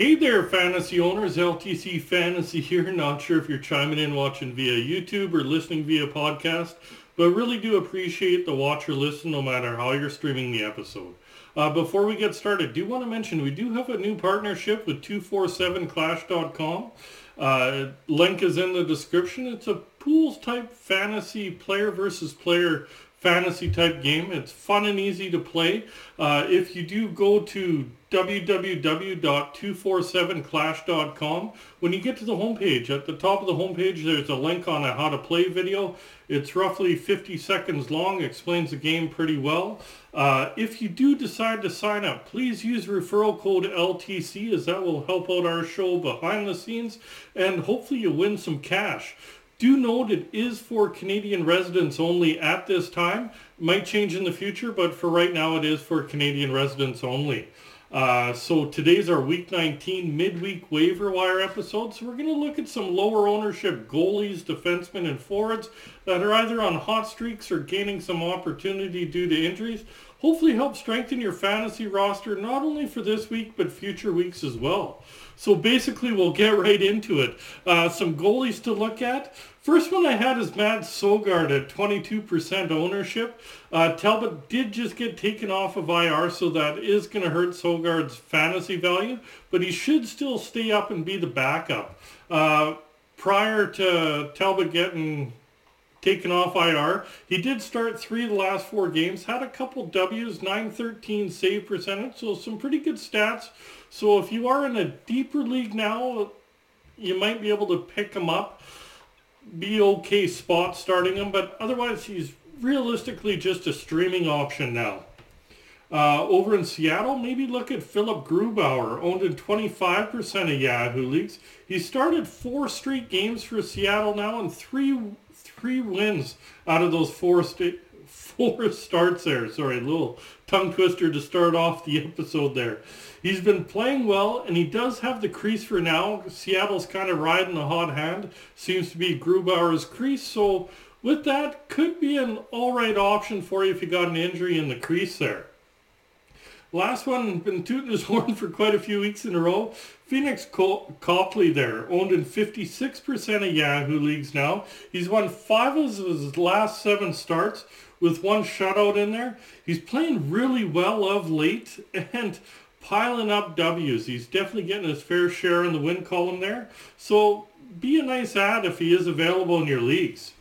Hey there, fantasy owners. LTC Fantasy here. Not sure if you're chiming in watching via YouTube or listening via podcast, but really do appreciate the watch or listen no matter how you're streaming the episode. Uh, before we get started, do want to mention we do have a new partnership with 247clash.com. Uh, link is in the description. It's a pools type fantasy player versus player fantasy type game. It's fun and easy to play. Uh, if you do go to www.247clash.com, when you get to the homepage, at the top of the homepage, there's a link on a how to play video. It's roughly 50 seconds long, explains the game pretty well. Uh, if you do decide to sign up, please use referral code LTC as that will help out our show behind the scenes and hopefully you win some cash. Do note it is for Canadian residents only at this time. Might change in the future, but for right now it is for Canadian residents only. Uh, so today's our Week 19 midweek waiver wire episode. So we're going to look at some lower ownership goalies, defensemen, and forwards that are either on hot streaks or gaining some opportunity due to injuries. Hopefully help strengthen your fantasy roster not only for this week but future weeks as well. So basically we'll get right into it. Uh, some goalies to look at. First one I had is Matt Sogaard at 22% ownership. Uh, Talbot did just get taken off of IR, so that is going to hurt Sogaard's fantasy value, but he should still stay up and be the backup. Uh, prior to Talbot getting taken off IR, he did start three of the last four games, had a couple W's, 913 save percentage, so some pretty good stats. So if you are in a deeper league now, you might be able to pick him up be okay spot starting him, but otherwise he's realistically just a streaming option now. Uh, over in Seattle, maybe look at Philipp Grubauer, owned in 25% of Yahoo leagues. He started four straight games for Seattle now and three three wins out of those four sta- four starts there. Sorry, a little tongue twister to start off the episode there. He's been playing well, and he does have the crease for now. Seattle's kind of riding the hot hand. Seems to be Grubauer's crease, so with that, could be an all right option for you if you got an injury in the crease there. Last one, been tooting his horn for quite a few weeks in a row. Pheonix Copley there, owned in 56% of Yahoo leagues now. He's won five of his last seven starts with one shutout in there. He's playing really well of late and piling up W's. He's definitely getting his fair share in the win column there. So be a nice ad if he is available in your leagues.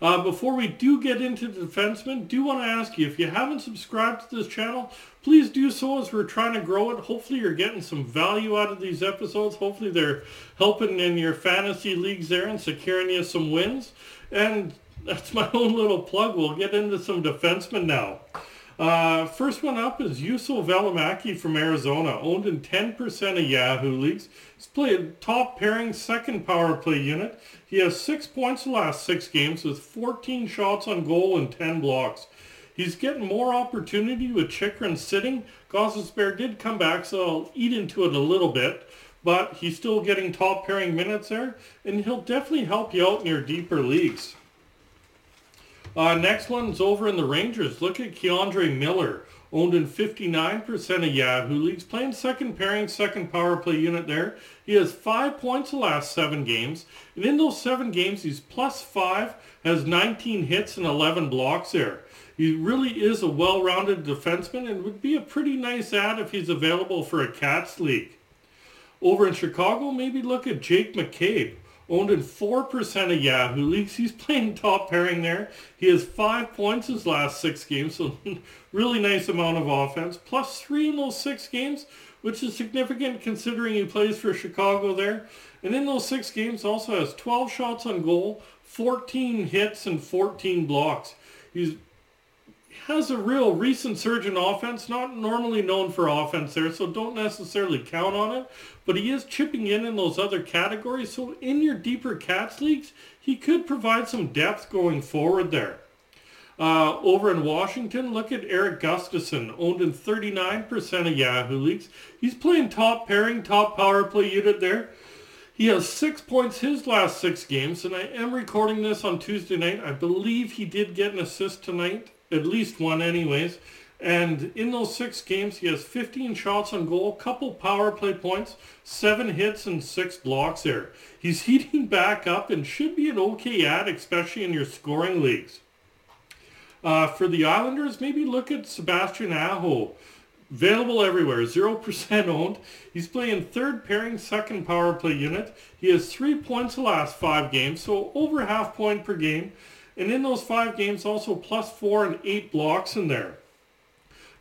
Uh, before we do get into the defenseman, do want to ask you, if you haven't subscribed to this channel, please do so as we're trying to grow it. Hopefully you're getting some value out of these episodes. Hopefully they're helping in your fantasy leagues there and securing you some wins. And that's my own little plug. We'll get into some defensemen now. Uh, first one up is Juuso Valimaki from Arizona, owned in 10% of Yahoo leagues. He's played top pairing second power play unit. He has six points the last six games with 14 shots on goal and 10 blocks. He's getting more opportunity with Chychrun sitting. Gostisbehere did come back, so I'll eat into it a little bit. But he's still getting top pairing minutes there, and he'll definitely help you out in your deeper leagues. Uh, next one's over in the Rangers. Look at K'Andre Miller, owned in 59% of Yahoo leagues, playing second pairing, second power play unit there. He has five points the last seven games, and in those seven games, he's plus five, has 19 hits and 11 blocks there. He really is a well-rounded defenseman and would be a pretty nice ad if he's available for a Cats league. Over in Chicago, maybe look at Jake McCabe owned in 4% of Yahoo leagues. He's playing top pairing there. He has five points his last six games, so really nice amount of offense. Plus three in those six games, which is significant considering he plays for Chicago there. And in those six games also has 12 shots on goal, 14 hits, and 14 blocks. He's has a real recent surge in offense, not normally known for offense there, so don't necessarily count on it. But he is chipping in in those other categories, so in your deeper Cats leagues, he could provide some depth going forward there. Uh, over in Washington, look at Erik Gustafsson, owned in 39% of Yahoo leagues. He's playing top pairing, top power play unit there. He has six points his last six games, and I am recording this on Tuesday night. I believe he did get an assist tonight at least one anyways. And in those six games, he has 15 shots on goal, couple power play points, seven hits, and six blocks there. He's heating back up and should be an okay ad, especially in your scoring leagues. Uh, for the Islanders, maybe look at Sebastian Aho. Available everywhere, 0% owned. He's playing third pairing, second power play unit. He has three points the last five games, so over half point per game. And in those five games, also plus four and eight blocks in there.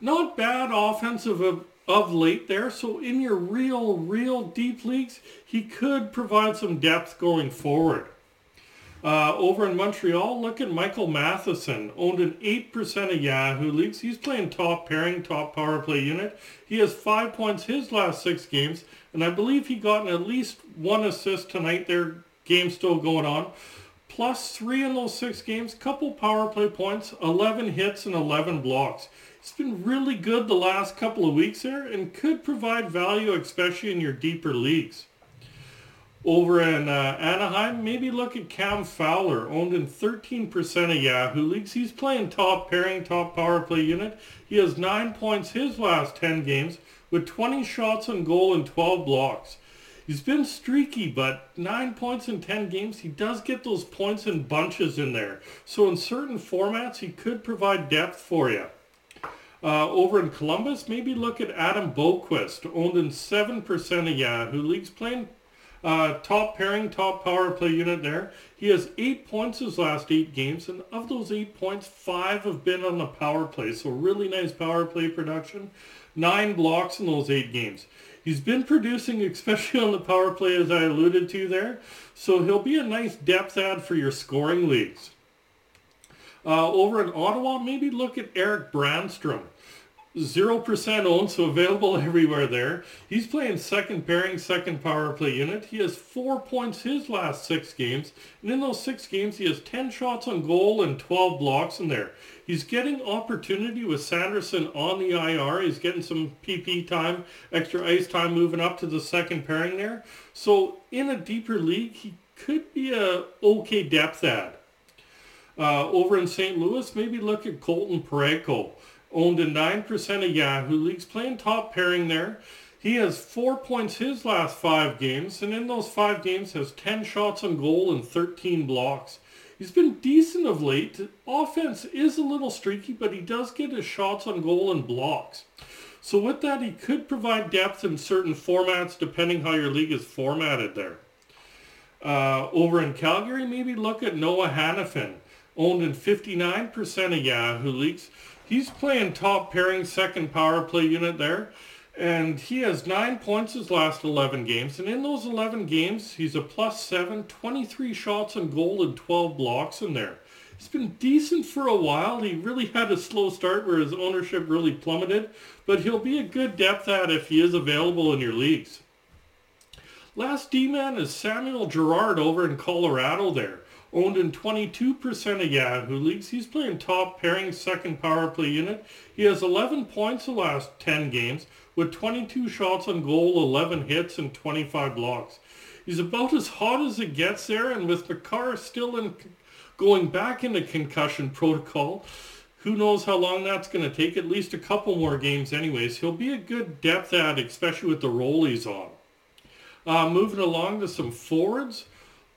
Not bad offensive of, of late there. So in your real, real deep leagues, he could provide some depth going forward. Uh, over in Montreal, look at Michael Matheson, owned an 8% of Yahoo leagues. He's playing top pairing, top power play unit. He has five points his last six games, and I believe he got at least one assist tonight. Their game still going on. Plus three in those six games, couple power play points, 11 hits, and 11 blocks. It's been really good the last couple of weeks there and could provide value, especially in your deeper leagues. Over in uh, Anaheim, maybe look at Cam Fowler, owned in 13% of Yahoo leagues. He's playing top pairing, top power play unit. He has 9 points his last 10 games with 20 shots on goal and 12 blocks. He's been streaky, but 9 points in 10 games, he does get those points in bunches in there. So in certain formats, he could provide depth for you. Uh, over in Columbus, maybe look at Adam Boqvist, owned in 7% of Yahoo leagues, playing uh, top pairing, top power play unit there. He has eight points his last eight games, and of those eight points, five have been on the power play. So really nice power play production. Nine blocks in those eight games. He's been producing, especially on the power play, as I alluded to there. So he'll be a nice depth add for your scoring leagues. Uh, over in Ottawa, maybe look at Erik Brannstrom. 0% owned, so available everywhere there. He's playing second pairing, second power play unit. He has four points his last six games. And in those six games, he has 10 shots on goal and 12 blocks in there. He's getting opportunity with Sanderson on the IR. He's getting some PP time, extra ice time moving up to the second pairing there. So in a deeper league, he could be a okay depth ad. Uh, over in St. Louis, maybe look at Colton Parayko owned in 9% of Yahoo leagues, playing top pairing there. He has four points his last five games, and in those five games has 10 shots on goal and 13 blocks. He's been decent of late. Offense is a little streaky, but he does get his shots on goal and blocks. So with that, he could provide depth in certain formats depending how your league is formatted there. Uh, over in Calgary, maybe look at Noah Hanifin, owned in 59% of Yahoo leagues. He's playing top pairing second power play unit there. And he has nine points his last 11 games. And in those 11 games, he's a plus seven, 23 shots on goal and 12 blocks in there. He's been decent for a while. He really had a slow start where his ownership really plummeted. But he'll be a good depth at if he is available in your leagues. Last D-man is Samuel Girard over in Colorado there owned in 22% of Yahoo leagues. He's playing top pairing second power play unit. He has 11 points the last 10 games with 22 shots on goal, 11 hits, and 25 blocks. He's about as hot as it gets there, and with Makar still in going back into concussion protocol, who knows how long that's going to take? At least a couple more games anyways. He'll be a good depth add, especially with the role he's on. Uh, moving along to some forwards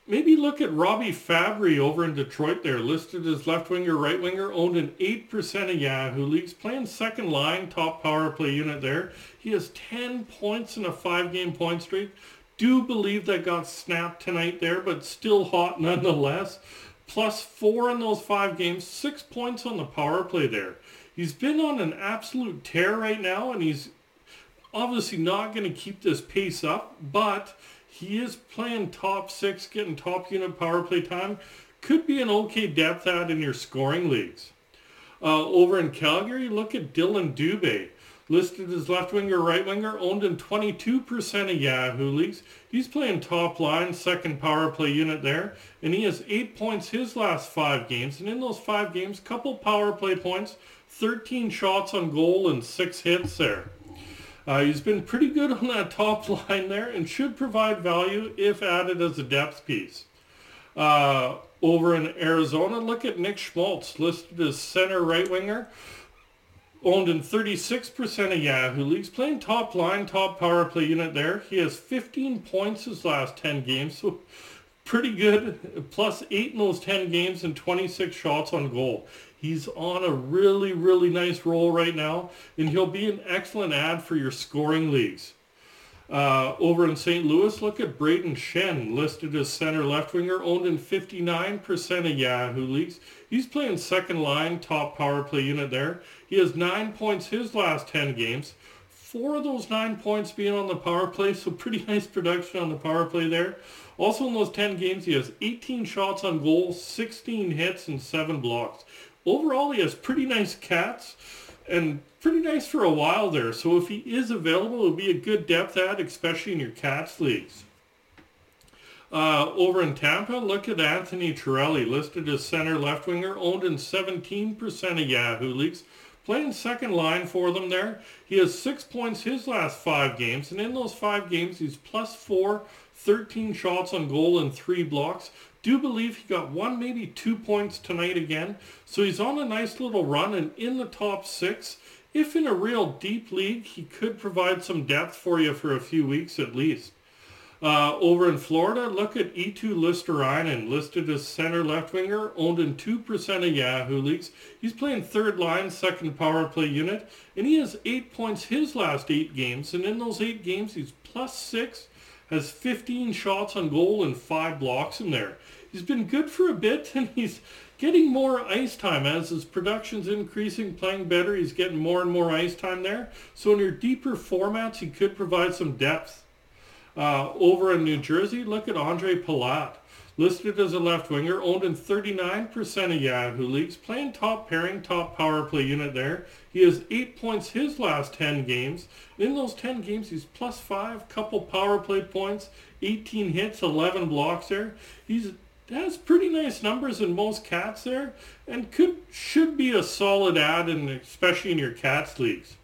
maybe look at Robby Fabbri over in Detroit there, listed as left winger, right winger, owned an 8% of Yahoo leagues, playing second line, top power play unit there. He has 10 points in a five game point streak. Do believe that got snapped tonight there, but still hot nonetheless. Plus four in those five games, six points on the power play there. He's been on an absolute tear right now, and he's obviously not going to keep this pace up, but he is playing top six, getting top unit power play time. Could be an okay depth add in your scoring leagues. Uh, over in Calgary, look at Dillon Dubé. Listed as left winger, right winger, owned in 22% of Yahoo leagues. He's playing top line, second power play unit there, and he has eight points his last five games. And in those five games, couple power play points, 13 shots on goal, and six hits there. Uh, he's been pretty good on that top line there and should provide value if added as a depth piece. Uh, over in Arizona, look at Nick Schmaltz, listed as center right winger. owned in 36% of Yahoo leagues, playing top line, top power play unit there. He has 15 points his last 10 games, so pretty good. Plus 8 in those 10 games and 26 shots on goal. He's on a really, really nice roll right now, and he'll be an excellent ad for your scoring leagues. Uh, over in St. Louis, look at Brayden Schenn, listed as center left winger, owned in 59% of Yahoo leagues. He's playing second line, top power play unit there. He has nine points his last 10 games. Four of those nine points being on the power play, so pretty nice production on the power play there. Also in those 10 games, he has 18 shots on goal, 16 hits, and 7 blocks. Overall, he has pretty nice cats and pretty nice for a while there. So if he is available, it'll be a good depth ad, especially in your Cats leagues. Uh, over in Tampa, look at Anthony Cirelli, listed as center left winger, owned in 17% of Yahoo leagues, playing second line for them there. He has six points his last five games, and in those five games, he's plus four, 13 shots on goal and three blocks. Do believe he got one, maybe two points tonight again. So he's on a nice little run and in the top six. If in a real deep league, he could provide some depth for you for a few weeks at least. Uh, over in Florida, look at Eetu Luostarinen, listed as center left winger, owned in 2% of Yahoo leagues. He's playing third line, second power play unit, and he has eight points his last eight games. And in those eight games, he's plus six, has 15 shots on goal and five blocks in there. He's been good for a bit, and he's getting more ice time as his production's increasing, playing better. He's getting more and more ice time there. So in your deeper formats, he could provide some depth. Uh, over in New Jersey, look at Ondrej Palat. Listed as a left winger, owned in 39% of Yahoo leagues, playing top pairing, top power play unit there. He has eight points his last 10 games. In those 10 games, he's plus five, couple power play points, 18 hits, 11 blocks there. He's has pretty nice numbers in most cats there, and could should be a solid ad, and especially in your cats leagues.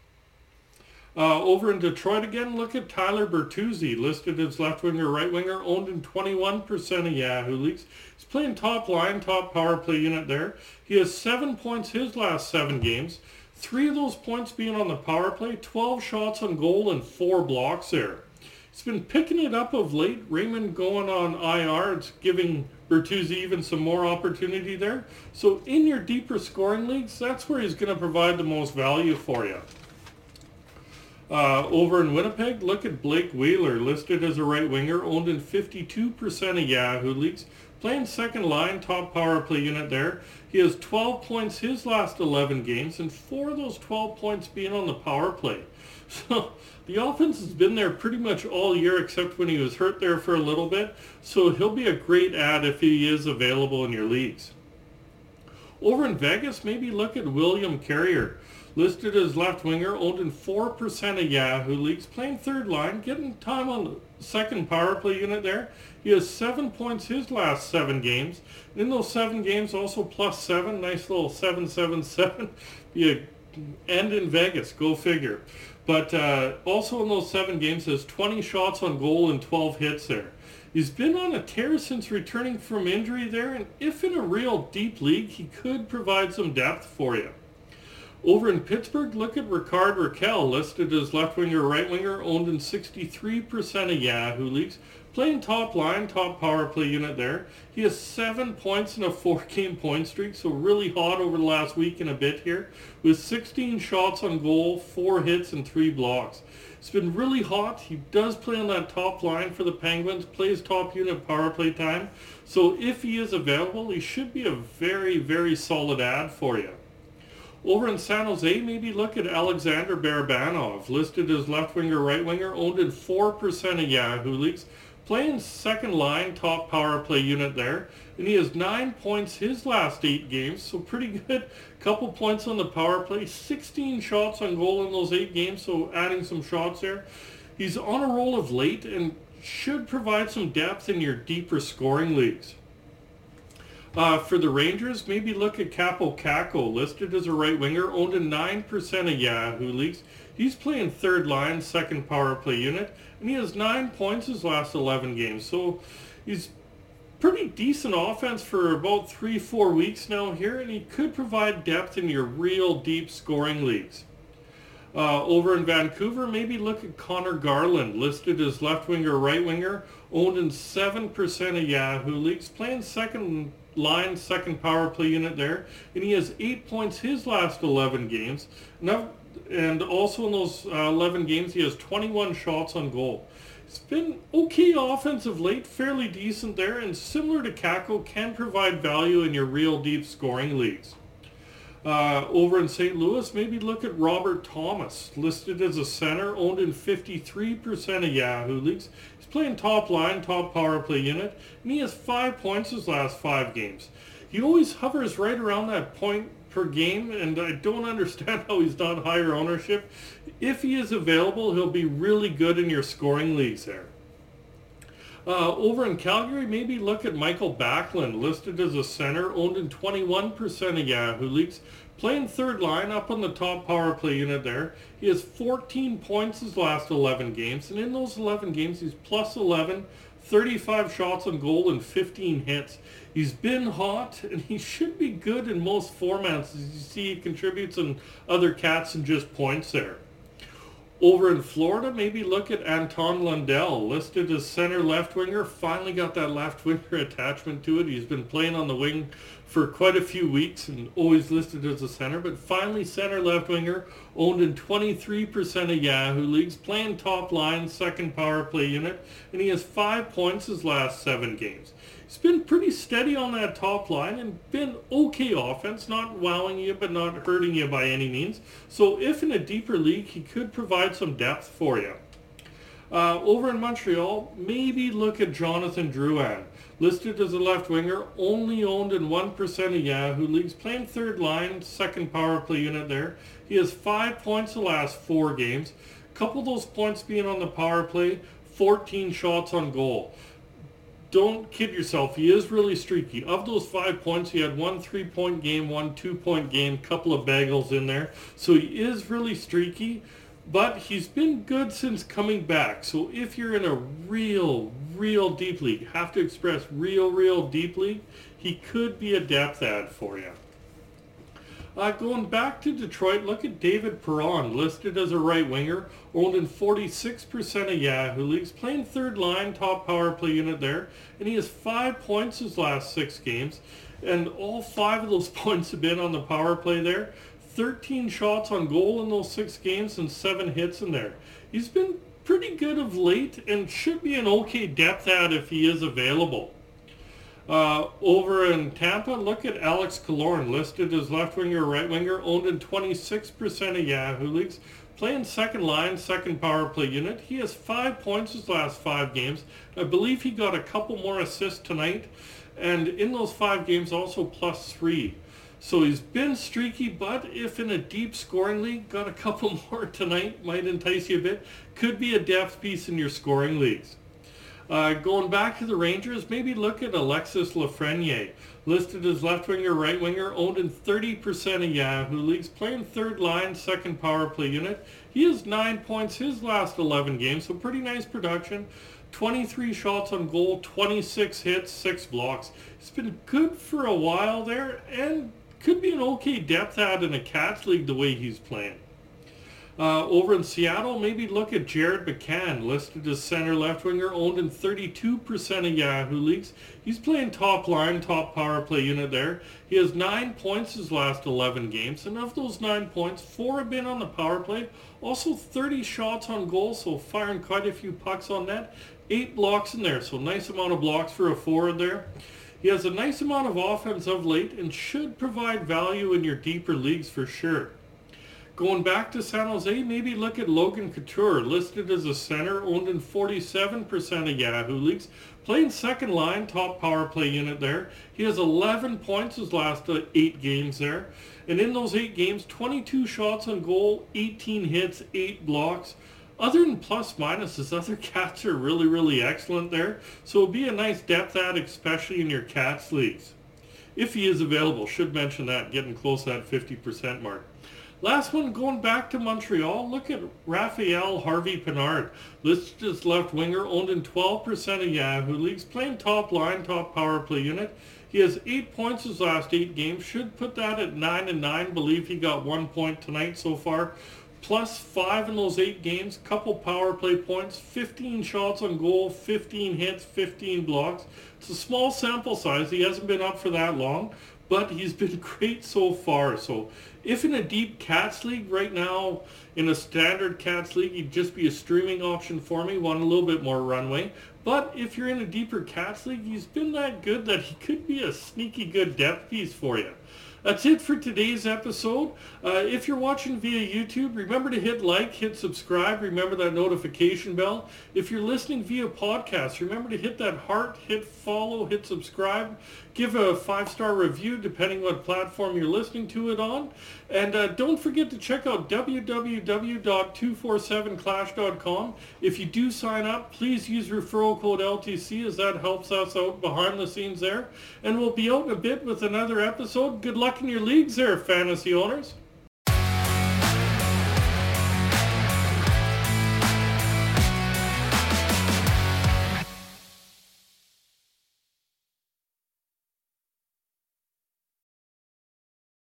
Uh, over in Detroit again, look at Tyler Bertuzzi, listed as left winger, right winger, owned in 21% of Yahoo leagues. He's playing top line, top power play unit there. He has seven points his last seven games. Three of those points being on the power play, 12 shots on goal and four blocks there. He's been picking it up of late. Raymond going on IR. It's giving Bertuzzi even some more opportunity there. So in your deeper scoring leagues, that's where he's going to provide the most value for you. Uh, over in Winnipeg, look at Blake Wheeler, listed as a right winger, owned in 52% of Yahoo leagues, playing second line, top power play unit there. He has 12 points his last 11 games, and four of those 12 points being on the power play. So the offense has been there pretty much all year, except when he was hurt there for a little bit. So he'll be a great ad if he is available in your leagues. Over in Vegas, maybe look at William Carrier listed as left winger, owned in 4% of Yahoo leagues, playing third line, getting time on the second power play unit there. He has seven points his last seven games. In those seven games, also plus seven, nice little 777. Be a end in Vegas, go figure. But uh, also in those seven games, has 20 shots on goal and 12 hits there. He's been on a tear since returning from injury there, and if in a real deep league, he could provide some depth for you. Over in Pittsburgh, look at Rickard Rakell, listed as left winger, right winger, owned in 63% of Yahoo leagues, playing top line, top power play unit there. He has seven points in a four-game point streak, so really hot over the last week and a bit here, with 16 shots on goal, four hits, and three blocks. It's been really hot. He does play on that top line for the Penguins, plays top unit power play time. So if he is available, he should be a very, very solid ad for you. Over in San Jose, maybe look at Alexander Barabanov, listed as left winger, right winger, owned in 4% of Yahoo leagues, playing second line, top power play unit there. And he has nine points his last eight games, so pretty good. Couple points on the power play, 16 shots on goal in those eight games, so adding some shots there. He's on a roll of late and should provide some depth in your deeper scoring leagues. Uh, for the Rangers, maybe look at Kaapo Kakko, listed as a right winger, owned in 9% of Yahoo leagues. He's playing third line, second power play unit, and he has nine points his last 11 games. So he's pretty decent offense for about three, four weeks now here, and he could provide depth in your real deep scoring leagues. Uh, over in Vancouver, maybe look at Conor Garland, listed as left winger, right winger, owned in 7% of Yahoo leagues, playing second line, second power play unit there, and he has eight points his last 11 games. And also in those uh, 11 games, he has 21 shots on goal. It's been okay offensive late, fairly decent there, and similar to Kakko, can provide value in your real deep scoring leagues. Uh, over in St. Louis, maybe look at Robert Thomas, listed as a center, owned in 53% of Yahoo leagues. Playing top line, top power play unit, and he has five points his last five games. He always hovers right around that point per game, and I don't understand how he's not higher ownership. If he is available, he'll be really good in your scoring leagues there. Uh, over in Calgary, maybe look at Mikael Backlund, listed as a center, owned in 21% of Yahoo leagues, playing third line up on the top power play unit there. He has 14 points his last 11 games, and in those 11 games, he's plus 11, 35 shots on goal, and 15 hits. He's been hot, and he should be good in most formats. As you see, he contributes in other cats and just points there. Over in Florida, maybe look at Anton Lundell, listed as center left winger. Finally got that left winger attachment to it. He's been playing on the wing for quite a few weeks and always listed as a center, but finally center left winger, owned in 23% of Yahoo leagues, playing top line, second power play unit, and he has five points his last seven games he's been pretty steady on that top line and been okay offense, not wowing you but not hurting you by any means. So if in a deeper league, he could provide some depth for you. Uh, over in Montreal, maybe look at Jonathan Drouin. Listed as a left winger, only owned in 1% of Yahoo leagues, playing third line, second power play unit there. He has five points the last four games. Couple those points being on the power play, 14 shots on goal don't kid yourself. He is really streaky. Of those five points, he had one three-point game, one two-point game, couple of bagels in there. So he is really streaky, but he's been good since coming back. So if you're in a real, real deep league, have to express real, real deep league, he could be a depth ad for you. Uh, going back to Detroit, look at David Perron, listed as a right winger, owned in 46% of Yahoo leagues, playing third line, top power play unit there, and he has five points his last six games, and all five of those points have been on the power play there. 13 shots on goal in those six games and seven hits in there. He's been pretty good of late and should be an okay depth ad if he is available. Uh, over in Tampa, look at Alex Killorn, listed as left winger, right winger, owned in 26% of Yahoo leagues, playing second line, second power play unit. He has five points his last five games. I believe he got a couple more assists tonight, and in those five games also plus three. So he's been streaky, but if in a deep scoring league, got a couple more tonight, might entice you a bit. Could be a depth piece in your scoring leagues. Uh, going back to the Rangers, maybe look at Alexis Lafreniere, listed as left winger, right winger, owned in 30% of Yahoo leagues, playing third line, second power play unit. He has nine points his last 11 games, so pretty nice production. 23 shots on goal, 26 hits, six blocks. It's been good for a while there, and could be an okay depth ad in a Cats league the way he's playing. Uh, over in Seattle, maybe look at Jared McCann, listed as center left winger, owned in 32% of Yahoo leagues. He's playing top line, top power play unit there. He has nine points his last 11 games, and of those nine points, four have been on the power play. Also 30 shots on goal, so firing quite a few pucks on net. Eight blocks in there, so nice amount of blocks for a forward there. He has a nice amount of offense of late and should provide value in your deeper leagues for sure. Going back to San Jose, maybe look at Logan Couture, listed as a center, owned in 47% of Yahoo leagues, playing second line, top power play unit there. He has 11 points his last uh, eight games there. And in those eight games, 22 shots on goal, 18 hits, 8 blocks. Other than plus minus, his other cats are really, really excellent there. So it'll be a nice depth add, especially in your cats leagues. If he is available, should mention that, getting close to that 50% mark. Last one going back to Montreal. Look at Raphael Harvey Pinard, listed as left winger, owned in 12% of Yahoo leagues, playing top line, top power play unit. He has eight points his last eight games. Should put that at nine and nine. Believe he got one point tonight so far. Plus five in those eight games. Couple power play points. 15 shots on goal. 15 hits. 15 blocks. It's a small sample size. He hasn't been up for that long, but he's been great so far. So if in a deep Cats league right now, in a standard Cats league, he'd just be a streaming option for me. Want a little bit more runway. But if you're in a deeper Cats league, he's been that good that he could be a sneaky good depth piece for you. That's it for today's episode. Uh, if you're watching via YouTube, remember to hit like, hit subscribe, remember that notification bell. If you're listening via podcast, remember to hit that heart, hit follow, hit subscribe, give a five-star review depending what platform you're listening to it on. And uh, don't forget to check out www.247clash.com. If you do sign up, please use referral code LTC as that helps us out behind the scenes there. And we'll be out in a bit with another episode. Good luck in your leagues there, fantasy owners.